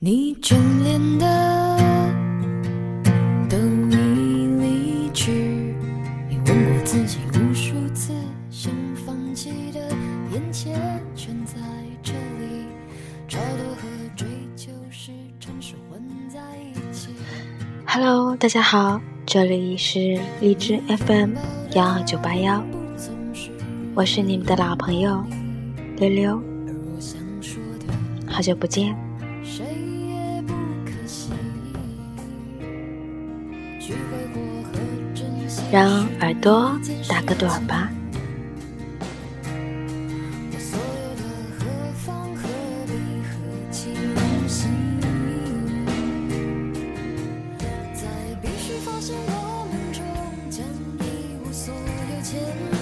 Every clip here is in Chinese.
你眷恋的都已离去，你问过自己无数次，想放弃的眼前全在这里，超脱和追求是城市混在一起。Hello，大家好，这里是荔枝 FM 幺二九八幺，我是你们的老朋友溜溜，好久不见。让耳朵打个盹儿吧。我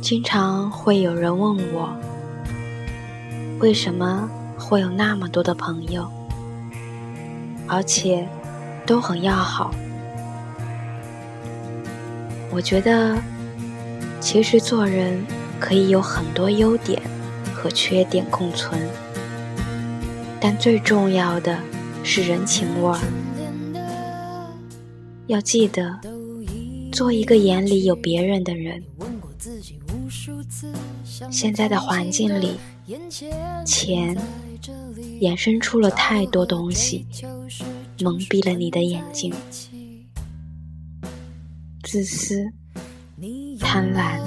经常会有人问我，为什么会有那么多的朋友，而且都很要好？我觉得，其实做人可以有很多优点和缺点共存，但最重要的是人情味儿。要记得，做一个眼里有别人的人。现在的环境里，钱衍生出了太多东西，蒙蔽了你的眼睛。自私、贪婪、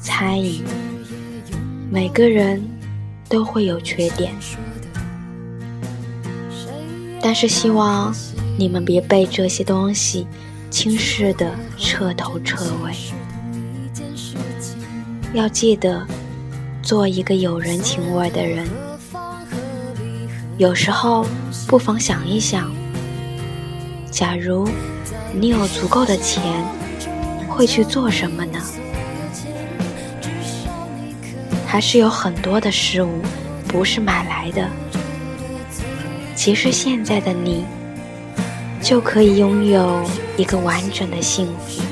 猜疑，每个人都会有缺点，但是希望你们别被这些东西轻视的彻头彻尾。要记得，做一个有人情味的人。有时候，不妨想一想，假如你有足够的钱，会去做什么呢？还是有很多的事物不是买来的。其实现在的你，就可以拥有一个完整的幸福。